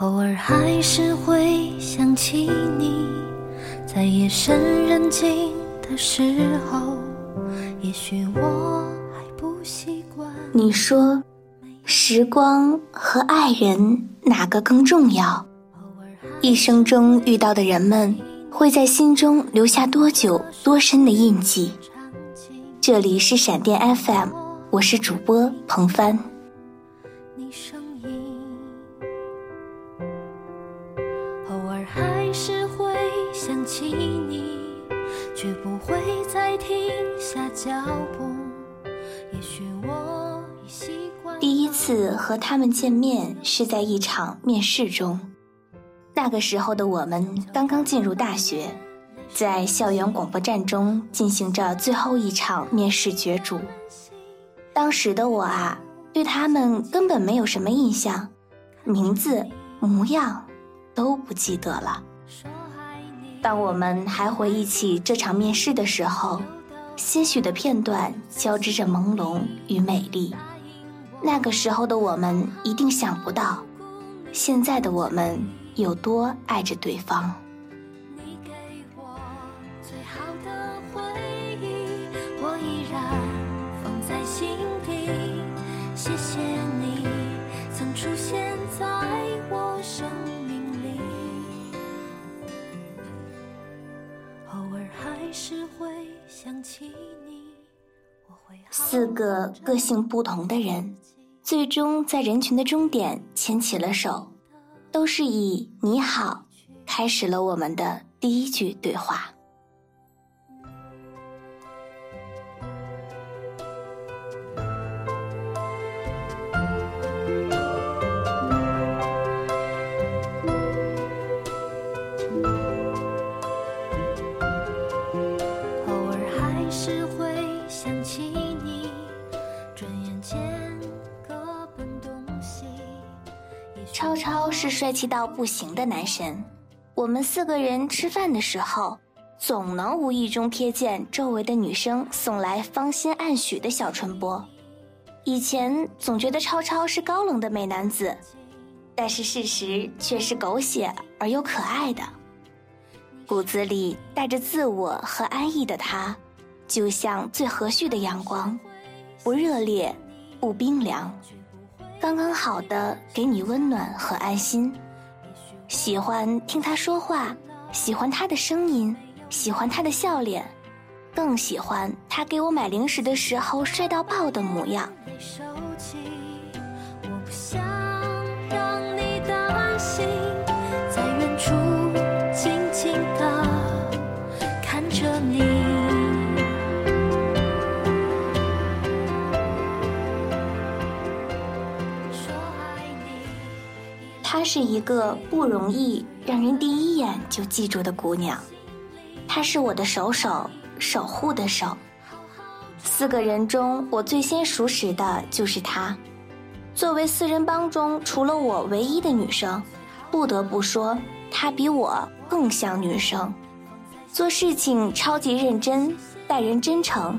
偶尔还是会想起你，在夜深人静的时候，也许我还不习惯。你说，时光和爱人哪个更重要？一生中遇到的人们，会在心中留下多久、多深的印记？这里是闪电 FM，我是主播彭帆。却不会再停下脚步。也许我已习惯第一次和他们见面是在一场面试中，那个时候的我们刚刚进入大学，在校园广播站中进行着最后一场面试角逐。当时的我啊，对他们根本没有什么印象，名字、模样都不记得了。当我们还回忆起这场面试的时候，些许的片段交织着朦胧与美丽。那个时候的我们一定想不到，现在的我们有多爱着对方。四个个性不同的人，最终在人群的终点牵起了手，都是以“你好”开始了我们的第一句对话。超是帅气到不行的男神，我们四个人吃饭的时候，总能无意中瞥见周围的女生送来芳心暗许的小唇波。以前总觉得超超是高冷的美男子，但是事实却是狗血而又可爱的。骨子里带着自我和安逸的他，就像最和煦的阳光，不热烈，不冰凉。刚刚好的给你温暖和安心，喜欢听他说话，喜欢他的声音，喜欢他的笑脸，更喜欢他给我买零食的时候帅到爆的模样。她是一个不容易让人第一眼就记住的姑娘，她是我的手手守护的手。四个人中，我最先熟识的就是她。作为四人帮中除了我唯一的女生，不得不说她比我更像女生。做事情超级认真，待人真诚，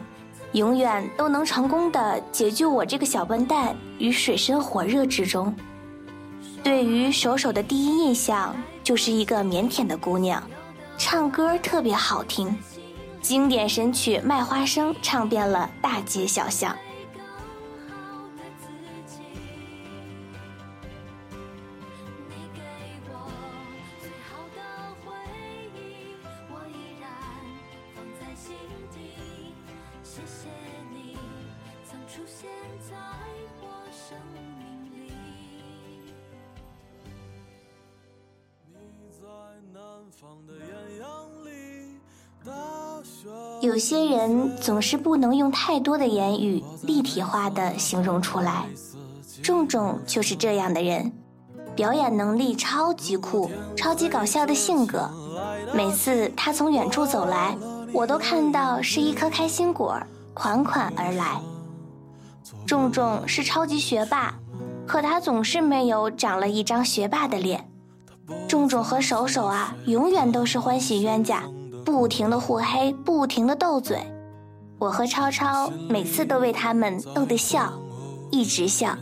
永远都能成功的解救我这个小笨蛋于水深火热之中。对于手手的第一印象就是一个腼腆的姑娘，唱歌特别好听，经典神曲《卖花生》唱遍了大街小巷。有些人总是不能用太多的言语立体化的形容出来，重重就是这样的人，表演能力超级酷，超级搞笑的性格。每次他从远处走来，我都看到是一颗开心果款款而来。重重是超级学霸，可他总是没有长了一张学霸的脸。仲仲和手手啊，永远都是欢喜冤家。不停的互黑，不停的斗嘴，我和超超每次都为他们逗得笑，一直笑。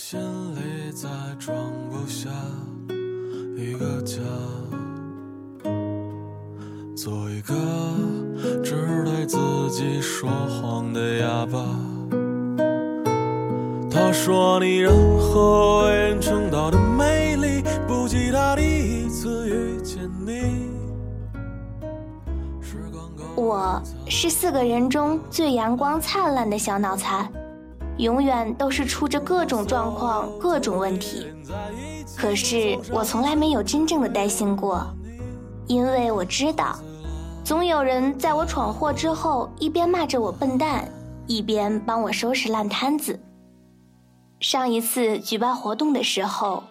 心里再装不下一个家，做一个只对自己说谎的哑巴。他说你任何为人称道的美丽，不及他第一次遇见你。我是四个人中最阳光灿烂的小脑残。永远都是出着各种状况、各种问题，可是我从来没有真正的担心过，因为我知道，总有人在我闯祸之后，一边骂着我笨蛋，一边帮我收拾烂摊子。上一次举办活动的时候，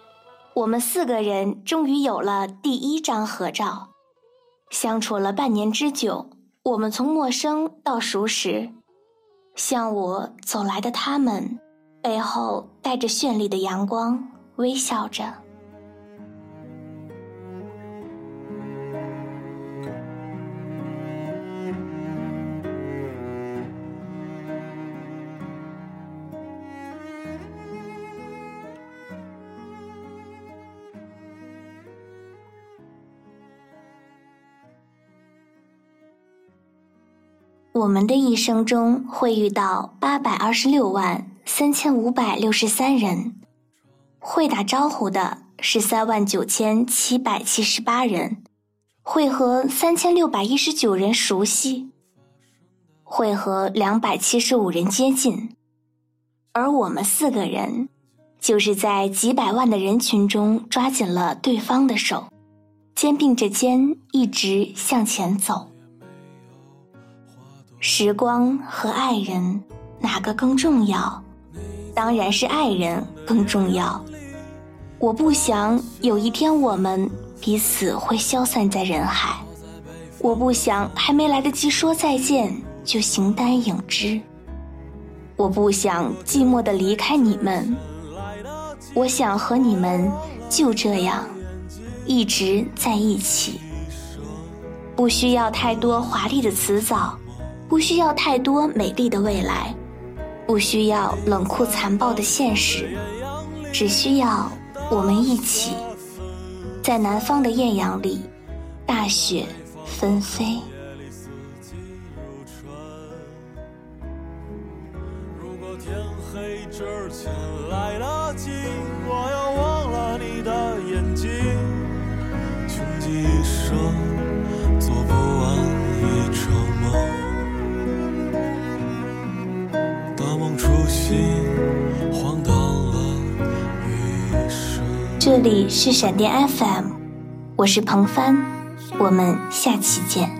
我们四个人终于有了第一张合照，相处了半年之久，我们从陌生到熟识。向我走来的他们，背后带着绚丽的阳光，微笑着。我们的一生中会遇到八百二十六万三千五百六十三人，会打招呼的是三万九千七百七十八人，会和三千六百一十九人熟悉，会和两百七十五人接近，而我们四个人，就是在几百万的人群中抓紧了对方的手，肩并着肩一直向前走。时光和爱人哪个更重要？当然是爱人更重要。我不想有一天我们彼此会消散在人海，我不想还没来得及说再见就形单影只，我不想寂寞的离开你们，我想和你们就这样一直在一起，不需要太多华丽的辞藻。不需要太多美丽的未来，不需要冷酷残暴的现实，只需要我们一起，在南方的艳阳里，大雪纷飞。这里是闪电 FM，我是彭帆，我们下期见。